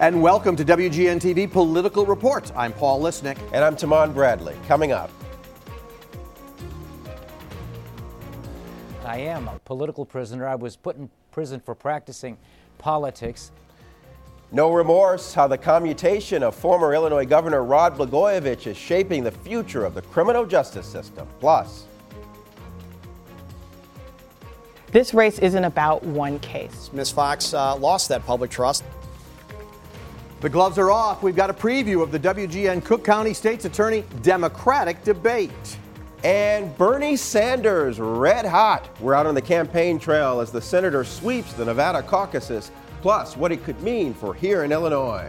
And welcome to WGN TV Political Report. I'm Paul Lisnek. And I'm Tahman Bradley. Coming up. I am a political prisoner. I was put in prison for practicing politics. No remorse, how the commutation of former Illinois Governor Rod Blagojevich is shaping the future of the criminal justice system. Plus, this race isn't about one case. Ms. Foxx uh, lost that public trust. The gloves are off. We've got a preview of the WGN Cook County State's Attorney Democratic debate. And Bernie Sanders, red hot. We're out on the campaign trail as the senator sweeps the Nevada caucuses, plus what it could mean for here in Illinois.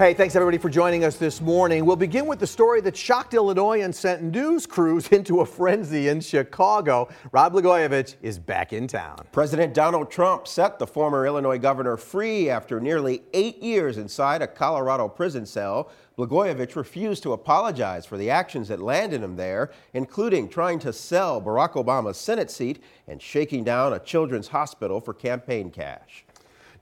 Hey, thanks everybody for joining us this morning. We'll begin with the story that shocked Illinois and sent news crews into a frenzy in Chicago. Rod Blagojevich is back in town. President Donald Trump set the former Illinois governor free after nearly eight years inside a Colorado prison cell. Blagojevich refused to apologize for the actions that landed him there, including trying to sell Barack Obama's Senate seat and shaking down a children's hospital for campaign cash.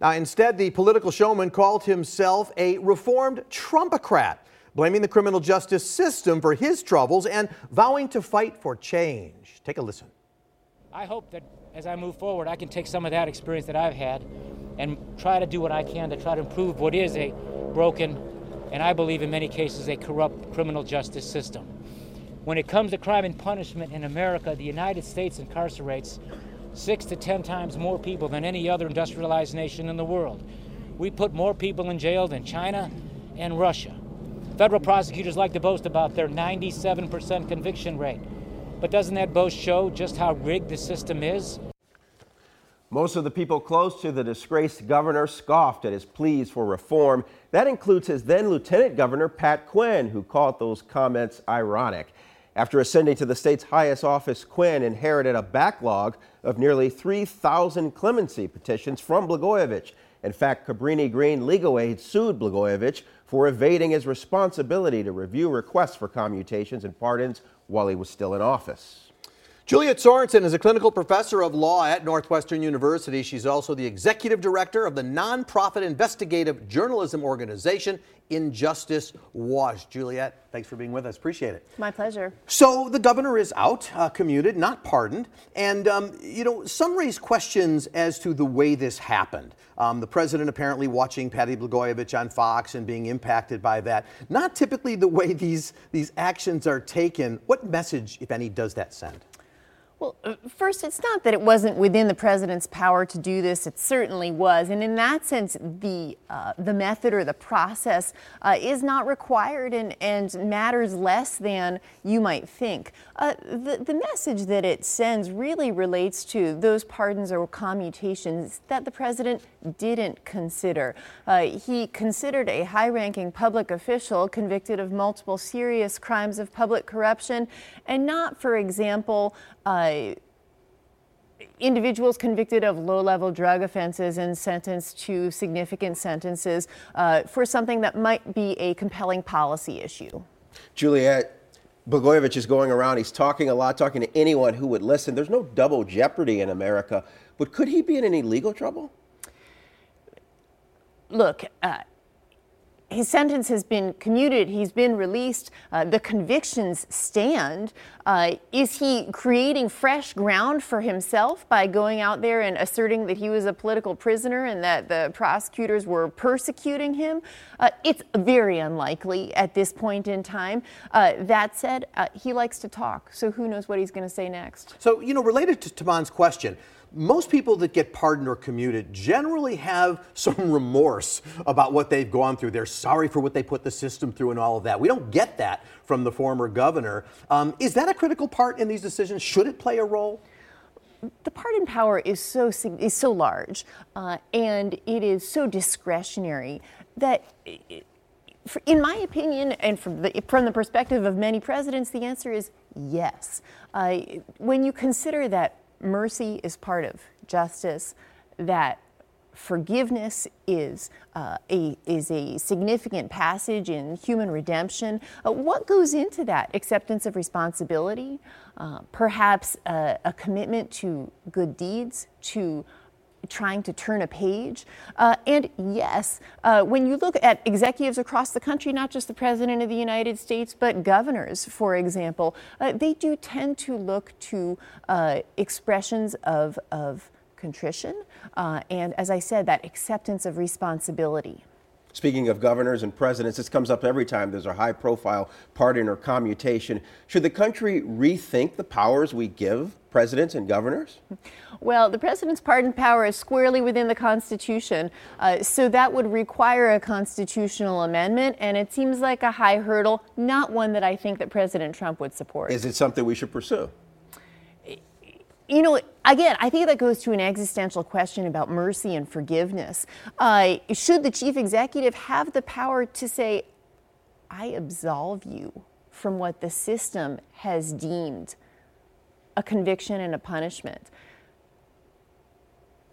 Now, instead, the political showman called himself a reformed Trumpocrat, blaming the criminal justice system for his troubles and vowing to fight for change. Take a listen. I hope that as I move forward, I can take some of that experience that I've had and try to do what I can to try to improve what is a broken and I believe in many cases a corrupt criminal justice system. When it comes to crime and punishment in America, the United States incarcerates six to ten times more people than any other industrialized nation in the world. We put more people in jail than China and Russia. Federal prosecutors like to boast about their 97% conviction rate. But doesn't that boast show just how rigged the system is? Most of the people close to the disgraced governor scoffed at his pleas for reform. That includes his then Lieutenant Governor Pat Quinn, who called those comments ironic. After ascending to the state's highest office, Quinn inherited a backlog of nearly 3,000 clemency petitions from Blagojevich. In fact, Cabrini Green Legal Aid sued Blagojevich for evading his responsibility to review requests for commutations and pardons while he was still in office. Juliet Sorensen is a clinical professor of law at Northwestern University. She's also the executive director of the nonprofit investigative journalism organization Injustice Watch. Juliet, thanks for being with us. Appreciate it. My pleasure. So the governor is out, uh, commuted, not pardoned, and um, you know some raise questions as to the way this happened. Um, the president apparently watching Patty Blagojevich on Fox and being impacted by that. Not typically the way these these actions are taken. What message, if any, does that send? Well, uh, first, it's not that it wasn't within the president's power to do this. It certainly was, and in that sense, the uh, the method or the process uh, is not required and, and matters less than you might think. Uh, the the message that it sends really relates to those pardons or commutations that the president didn't consider. Uh, he considered a high-ranking public official convicted of multiple serious crimes of public corruption, and not, for example. Uh, individuals convicted of low level drug offenses and sentenced to significant sentences uh, for something that might be a compelling policy issue. Juliet, Blagojevich is going around, he's talking a lot, talking to anyone who would listen. There's no double jeopardy in America, but could he be in any legal trouble? Look, uh, his sentence has been commuted, he's been released, uh, the convictions stand. Uh, is he creating fresh ground for himself by going out there and asserting that he was a political prisoner and that the prosecutors were persecuting him? Uh, it's very unlikely at this point in time. Uh, that said, uh, he likes to talk, so who knows what he's going to say next. So, you know, related to Tahman's question, most people that get pardoned or commuted generally have some remorse about what they've gone through. They're sorry for what they put the system through and all of that. We don't get that from the former governor. Um, is that a critical part in these decisions? Should it play a role? the pardon power is so is so large, uh, and it is so discretionary that. in my opinion, and from the, from the perspective of many presidents, the answer is yes. Uh, when you consider that mercy is part of justice, that forgiveness is, uh, a, is a significant passage in human redemption. Uh, what goes into that? Acceptance of responsibility, uh, perhaps a commitment to good deeds, to trying to turn a page. Uh, and yes, uh, when you look at executives across the country, not just the President of the United States, but governors, for example, uh, they do tend to look to uh, expressions of, of contrition uh, and, as I said, that acceptance of responsibility. Speaking of governors and presidents, this comes up every time there's a high profile pardon or commutation. Should the country rethink the powers we give presidents and governors? Well, the president's pardon power is squarely within the Constitution, uh, so that would require a constitutional amendment, and it seems like a high hurdle, not one that I think that President Trump would support. Is it something we should pursue? You know, again, I think that goes to an existential question about mercy and forgiveness. Uh, should the chief executive have the power to say, I absolve you from what the system has deemed a conviction and a punishment?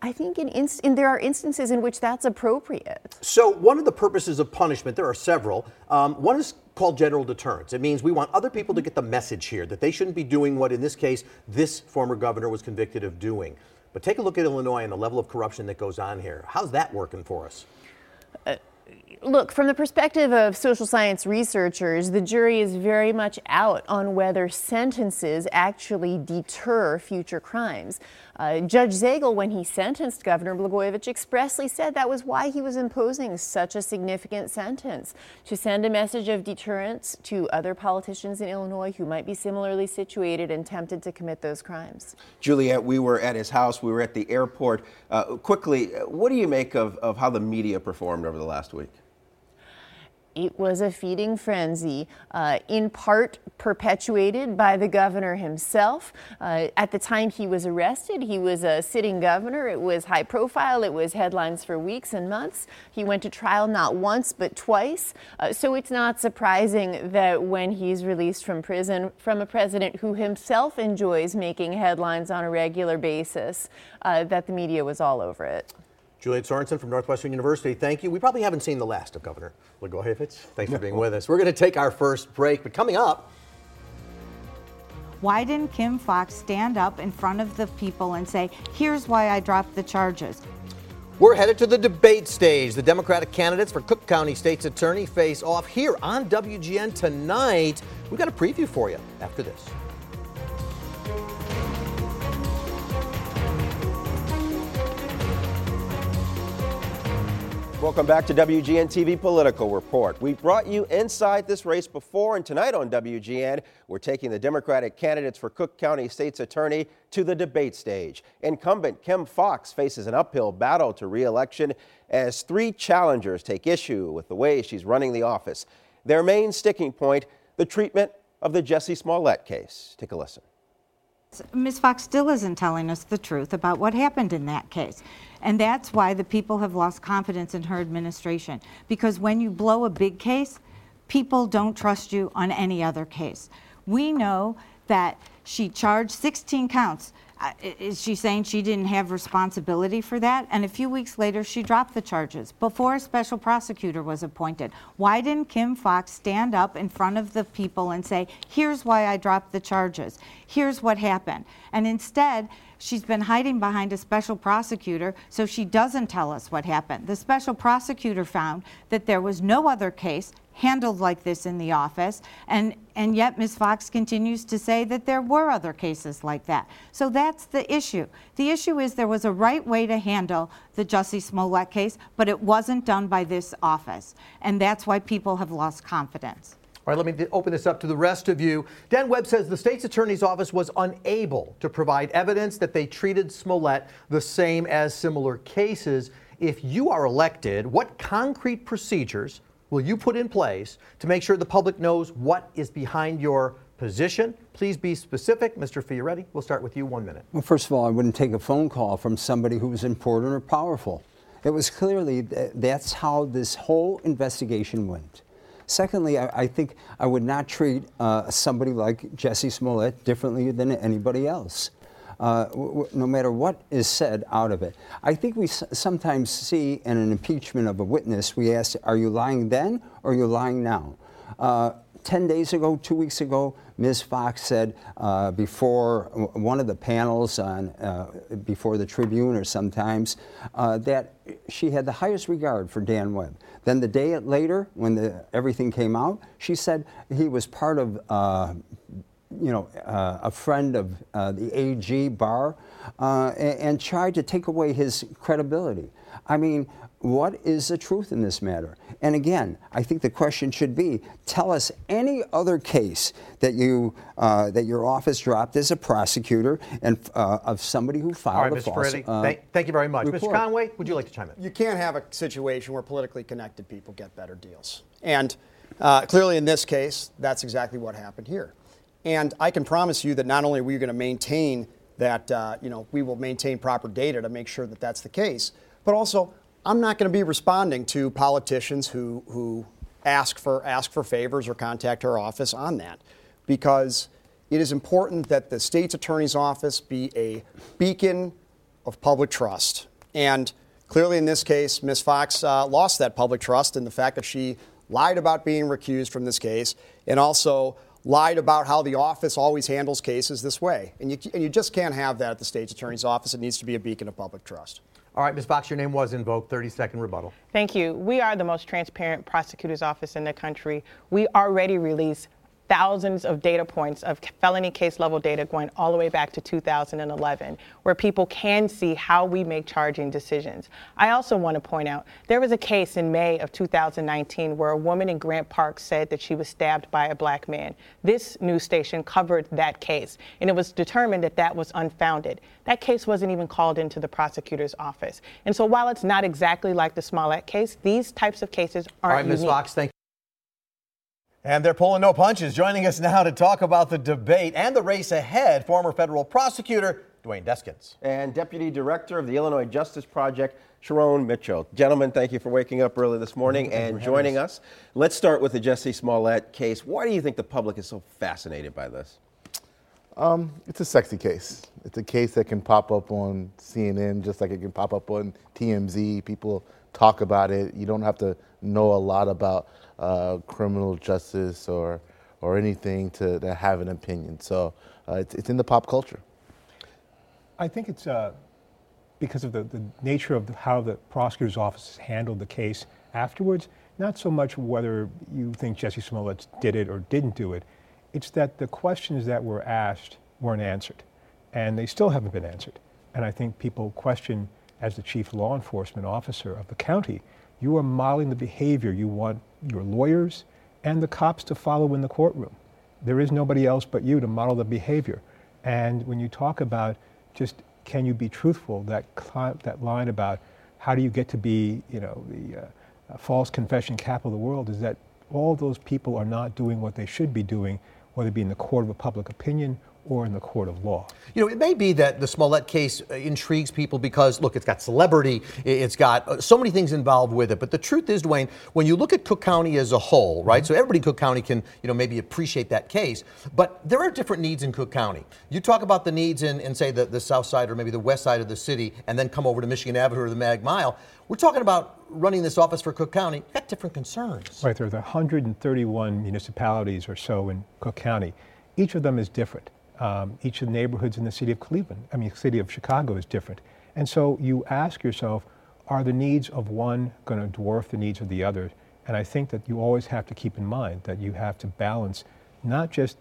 I think in, inst- in, there are instances in which that's appropriate. So, one of the purposes of punishment, there are several. Um, one is called general deterrence. It means we want other people to get the message here that they shouldn't be doing what, in this case, this former governor was convicted of doing. But take a look at Illinois and the level of corruption that goes on here. How's that working for us? Uh, look, from the perspective of social science researchers, the jury is very much out on whether sentences actually deter future crimes. Uh, Judge Zagel, when he sentenced Governor Blagojevich, expressly said that was why he was imposing such a significant sentence to send a message of deterrence to other politicians in Illinois who might be similarly situated and tempted to commit those crimes. Juliet, we were at his house, we were at the airport. Uh, quickly, what do you make of, of how the media performed over the last week? It was a feeding frenzy, uh, in part perpetuated by the governor himself. Uh, at the time he was arrested, he was a sitting governor. It was high profile, it was headlines for weeks and months. He went to trial not once, but twice. Uh, so it's not surprising that when he's released from prison from a president who himself enjoys making headlines on a regular basis, uh, that the media was all over it. Juliet Sorensen from Northwestern University, thank you. We probably haven't seen the last of Governor Blagojevich. Thanks for being with us. We're going to take our first break, but coming up, why didn't Kim Foxx stand up in front of the people and say, here's why I dropped the charges? We're headed to the debate stage. The Democratic candidates for Cook County State's Attorney face off here on WGN tonight. We've got a preview for you after this. Welcome back to WGN TV Political Report. We brought you inside this race before, and tonight on WGN, we're taking the Democratic candidates for Cook County State's Attorney to the debate stage. Incumbent Kim Foxx faces an uphill battle to re-election as three challengers take issue with the way she's running the office. Their main sticking point, the treatment of the Jussie Smollett case. Take a listen. Ms. Foxx still isn't telling us the truth about what happened in that case. And that's why the people have lost confidence in her administration. Because when you blow a big case, people don't trust you on any other case. We know that she charged 16 counts uh, is she saying she didn't have responsibility for that? And a few weeks later, she dropped the charges before a special prosecutor was appointed. Why didn't Kim Foxx stand up in front of the people and say, here's why I dropped the charges? Here's what happened. And instead, she's been hiding behind a special prosecutor so she doesn't tell us what happened. The special prosecutor found that there was no other case handled like this in the office, and, and yet Ms. Foxx continues to say that there were other cases like that. So that's the issue. The issue is there was a right way to handle the Jussie Smollett case, but it wasn't done by this office, and that's why people have lost confidence. All right, let me open this up to the rest of you. Dan Webb says the state's attorney's office was unable to provide evidence that they treated Smollett the same as similar cases. If you are elected, what concrete procedures will you put in place to make sure the public knows what is behind your position? Please be specific. Mr. Fioretti, we'll start with you one minute. Well, first of all, I wouldn't take a phone call from somebody who was important or powerful. It was clearly that's how this whole investigation went. Secondly, I, I think I would not treat uh, somebody like Jussie Smollett differently than anybody else uh, no matter what is said out of it. I think we sometimes see in an impeachment of a witness, we ask, are you lying then or are you lying now? Uh, 10 days ago, two weeks ago, Ms. Foxx said uh, before one of the panels on uh, before the Tribune or sometimes uh, that she had the highest regard for Dan Webb. Then the day later, when the, everything came out, she said he was part of uh, you know, uh, a friend of uh, the AG Barr, uh, and, and, tried to take away his credibility. I mean, what is the truth in this matter? And again, I think the question should be: Tell us any other case that you uh, that your office dropped as a prosecutor and uh, of somebody who filed All right, a Mr. false. Peretti, uh, thank, thank, you very much, report. Mr. Conway. Would you like to chime in? You can't have a situation where politically connected people get better deals, and uh, clearly in this case, that's exactly what happened here. And I can promise you that not only are we going to maintain that, uh, you know, we will maintain proper data to make sure that that's the case, but also I'm not going to be responding to politicians who, who ask, for, ask for favors or contact our office on that because it is important that the state's attorney's office be a beacon of public trust. And clearly, in this case, Ms. Foxx uh, lost that public trust in the fact that she lied about being recused from this case and also lied about how the office always handles cases this way. And you, and you just can't have that at the state's attorney's office. It needs to be a beacon of public trust. All right, Ms. Foxx, your name was invoked. 30 second rebuttal. Thank you. We are the most transparent prosecutor's office in the country. We already release thousands of data points of felony case level data going all the way back to 2011, where people can see how we make charging decisions. I also want to point out there was a case in May of 2019 where a woman in Grant Park said that she was stabbed by a black man. This news station covered that case, and it was determined that that was unfounded. That case wasn't even called into the prosecutor's office. And so while it's not exactly like the Smollett case, these types of cases aren't All right, Ms. unique. Foxx, thank. And they're pulling no punches. Joining us now to talk about the debate and the race ahead, former federal prosecutor Duane Deskins. And Deputy Director of the Illinois Justice Project, Sharone Mitchell. Gentlemen, thank you for waking up early this morning and joining us. Let's start with the Jussie Smollett case. Why do you think the public is so fascinated by this? Um, it's a sexy case. It's a case that can pop up on CNN just like it can pop up on TMZ. People talk about it. You don't have to know a lot about uh, criminal justice or or anything to, to have an opinion. So uh, it's, it's in the pop culture. I think it's uh, because of the, the nature of the, how the prosecutor's office handled the case afterwards. Not so much whether you think Jussie Smollett did it or didn't do it. It's that the questions that were asked weren't answered, and they still haven't been answered. And I think people question, as the chief law enforcement officer of the county, you are modeling the behavior you want your lawyers and the cops to follow in the courtroom. There is nobody else but you to model the behavior. And when you talk about just can you be truthful, that, that line about how do you get to be, you know, the uh, false confession capital of the world is that all those people are not doing what they should be doing, whether it be in the court of a public opinion or in the court of law. You know, it may be that the Smollett case uh, intrigues people because, look, it's got celebrity, it's got uh, so many things involved with it. But the truth is, Duane, when you look at Cook County as a whole, right? So everybody in Cook County can, you know, maybe appreciate that case. But there are different needs in Cook County. You talk about the needs in, in say, the, the south side or maybe the west side of the city, and then come over to Michigan Avenue or the Mag Mile. We're talking about running this office for Cook County. You've got different concerns. Right, there are 131 municipalities or so in Cook County. Each of them is different. Um, each of the neighborhoods in the city of Cleveland, I mean, the city of Chicago is different. And so you ask yourself, are the needs of one going to dwarf the needs of the other? And I think that you always have to keep in mind that you have to balance not just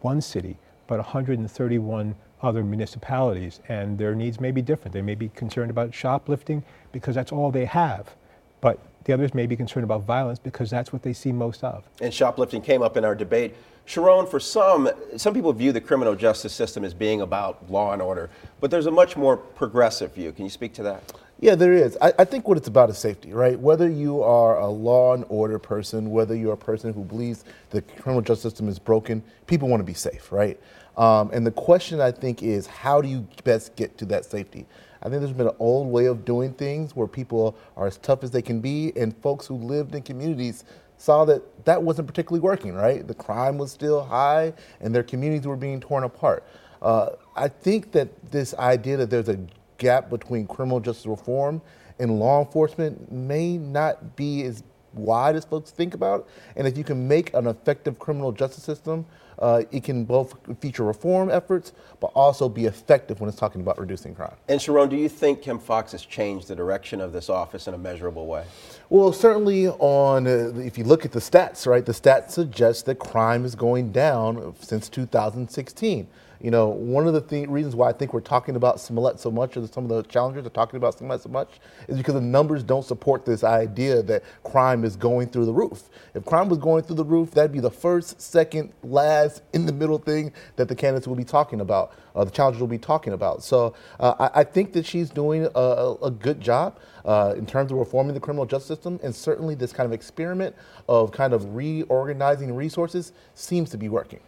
one city, but 131 other municipalities, and their needs may be different. They may be concerned about shoplifting because that's all they have, but the others may be concerned about violence because that's what they see most of. And shoplifting came up in our debate. Sharone, for some, some people view the criminal justice system as being about law and order, but there's a much more progressive view. Can you speak to that? Yeah, there is. I, I think what it's about is safety, right? Whether you are a law and order person, whether you're a person who believes the criminal justice system is broken, people want to be safe, right? Um, and the question I think is, how do you best get to that safety? I think there's been an old way of doing things where people are as tough as they can be, and folks who lived in communities saw that that wasn't particularly working, right? The crime was still high, and their communities were being torn apart. Uh, I think that this idea that there's a gap between criminal justice reform and law enforcement may not be as why does folks think about. It? And if you can make an effective criminal justice system, uh, it can both feature reform efforts, but also be effective when it's talking about reducing crime. And Sharone, do you think Kim Foxx has changed the direction of this office in a measurable way? Well, certainly on, uh, if you look at the stats, right, the stats suggest that crime is going down since 2016 you know, one of the th- reasons why I think we're talking about Smollett so much, or some of the challengers are talking about Smollett so much, is because the numbers don't support this idea that crime is going through the roof. If crime was going through the roof, that'd be the first, second, last, in the middle thing that the candidates will be talking about, uh, the challengers will be talking about. So uh, I, I, think that she's doing a, a good job. Uh, in terms of reforming the criminal justice system, and certainly this kind of experiment of kind of reorganizing resources seems to be working.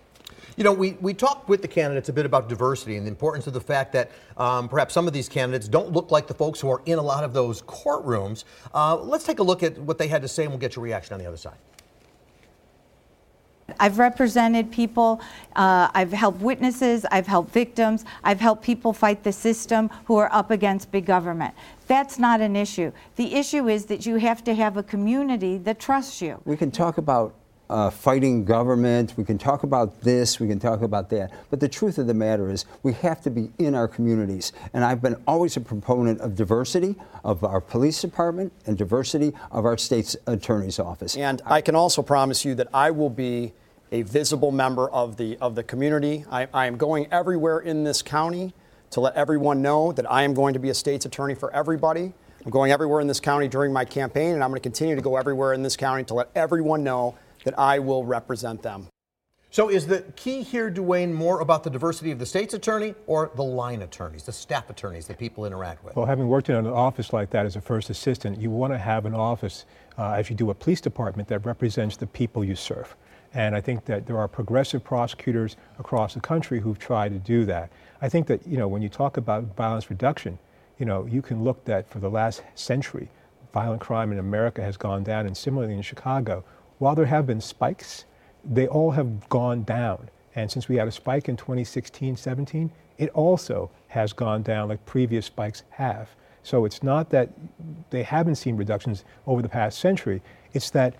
You know, we, we talked with the candidates a bit about diversity and the importance of the fact that um, perhaps some of these candidates don't look like the folks who are in a lot of those courtrooms. Uh, let's take a look at what they had to say, and we'll get your reaction on the other side. I've represented people, uh, I've helped witnesses, I've helped victims, I've helped people fight the system who are up against big government. That's not an issue. The issue is that you have to have a community that trusts you. We can talk about uh, fighting government. We can talk about this, we can talk about that. But the truth of the matter is, we have to be in our communities. And I've been always a proponent of diversity of our police department and diversity of our state's attorney's office. And I can also promise you that I will be a visible member of the, of the community. I, I am going everywhere in this county to let everyone know that I am going to be a state's attorney for everybody. I'm going everywhere in this county during my campaign, and I'm going to continue to go everywhere in this county to let everyone know that I will represent them. So, is the key here, Duane, more about the diversity of the state's attorney or the line attorneys, the staff attorneys that people interact with? Well, having worked in an office like that as a first assistant, you want to have an office, uh, as you do a police department, that represents the people you serve. And I think that there are progressive prosecutors across the country who've tried to do that. I think that, you know, when you talk about violence reduction, you know, you can look that for the last century, violent crime in America has gone down, and similarly in Chicago, while there have been spikes, they all have gone down. And since we had a spike in 2016 17, it also has gone down like previous spikes have. So it's not that they haven't seen reductions over the past century, it's that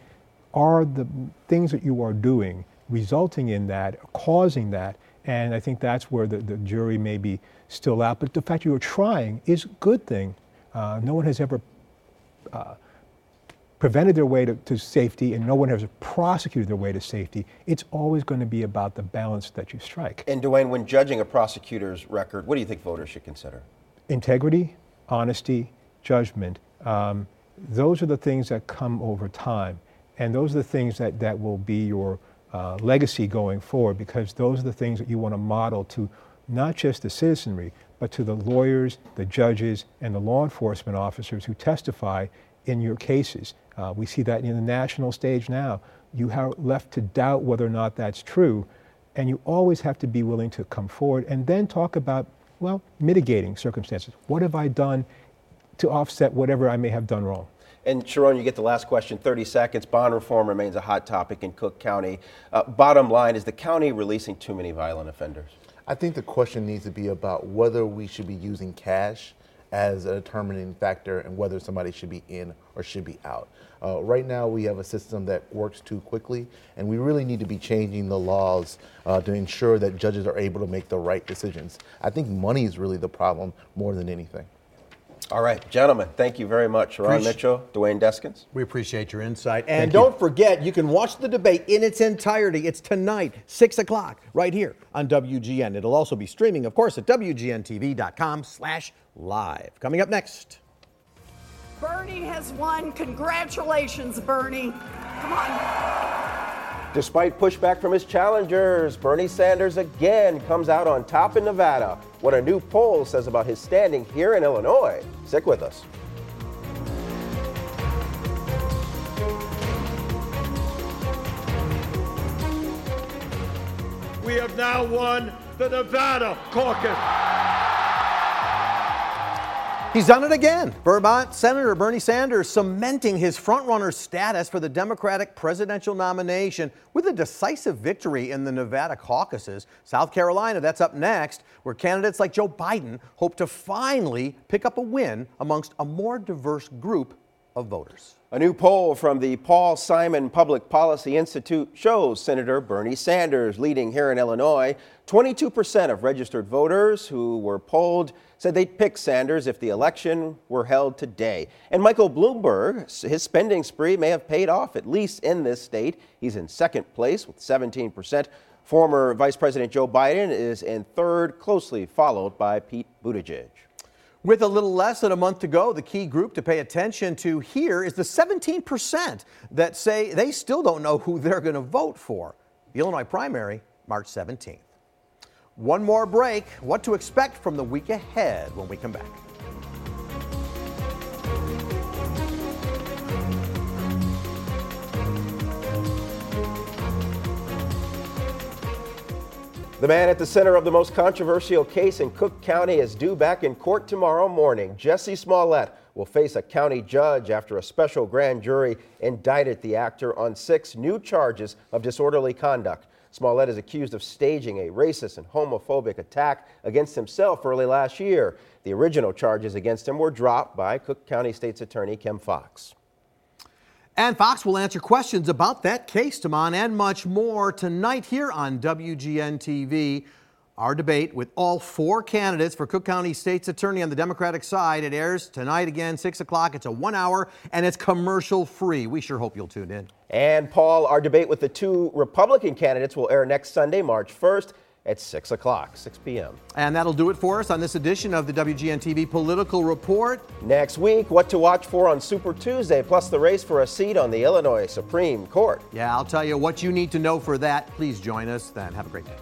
are the things that you are doing resulting in that, causing that? And I think that's where the, the jury may be still out. But the fact you are trying is a good thing. Uh, no one has ever uh, prevented their way to, to, safety and no one has prosecuted their way to safety, it's always going to be about the balance that you strike. And Duane, when judging a prosecutor's record, what do you think voters should consider? Integrity, honesty, judgment. Um, those are the things that come over time. And those are the things that, that will be your uh, legacy going forward because those are the things that you want to model to not just the citizenry, but to the lawyers, the judges, and the law enforcement officers who testify in your cases. Uh, we see that in the national stage now. You are left to doubt whether or not that's true, and you always have to be willing to come forward and then talk about, well, mitigating circumstances. What have I done to offset whatever I may have done wrong? And Sharone, you get the last question, 30 seconds. Bond reform remains a hot topic in Cook County. Uh, bottom line, is the county releasing too many violent offenders? I think the question needs to be about whether we should be using cash as a determining factor and whether somebody should be in or should be out. Uh, right now, we have a system that works too quickly, and we really need to be changing the laws uh, to ensure that judges are able to make the right decisions. I think money is really the problem more than anything. All right, gentlemen, thank you very much. Ron Mitchell, Duane Deskins. We appreciate your insight. And thank don't you. forget, you can watch the debate in its entirety. It's tonight, 6 o'clock, right here on WGN. It'll also be streaming, of course, at WGNTV.com slash live. Coming up next. Bernie has won. Congratulations, Bernie. Come on. Despite pushback from his challengers, Bernie Sanders again comes out on top in Nevada. What a new poll says about his standing here in Illinois. Stick with us. We have now won the Nevada caucus. He's done it again. Vermont Senator Bernie Sanders cementing his frontrunner status for the Democratic presidential nomination with a decisive victory in the Nevada caucuses. South Carolina, that's up next, where candidates like Joe Biden hope to finally pick up a win amongst a more diverse group of voters. A new poll from the Paul Simon Public Policy Institute shows Senator Bernie Sanders leading here in Illinois. 22% of registered voters who were polled said they'd pick Sanders if the election were held today. And Michael Bloomberg, his spending spree may have paid off, at least in this state. He's in second place with 17%. Former Vice President Joe Biden is in third, closely followed by Pete Buttigieg. With a little less than a month to go, the key group to pay attention to here is the 17% that say they still don't know who they're going to vote for. The Illinois primary, March 17th. One more break. What to expect from the week ahead when we come back. The man at the center of the most controversial case in Cook County is due back in court tomorrow morning. Jussie Smollett will face a county judge after a special grand jury indicted the actor on six new charges of disorderly conduct. Smollett is accused of staging a racist and homophobic attack against himself early last year. The original charges against him were dropped by Cook County State's Attorney Kim Foxx. And Foxx will answer questions about that case, Tahman, and much more tonight here on WGN TV. Our debate with all four candidates for Cook County State's Attorney on the Democratic side. It airs tonight again, 6 o'clock. It's a one hour and it's commercial free. We sure hope you'll tune in. And Paul, our debate with the two Republican candidates will air next Sunday, March 1st at 6 o'clock, 6 p.m. And that'll do it for us on this edition of the WGN TV Political Report. Next week, what to watch for on Super Tuesday, plus the race for a seat on the Illinois Supreme Court. Yeah, I'll tell you what you need to know for that. Please join us then. Have a great day.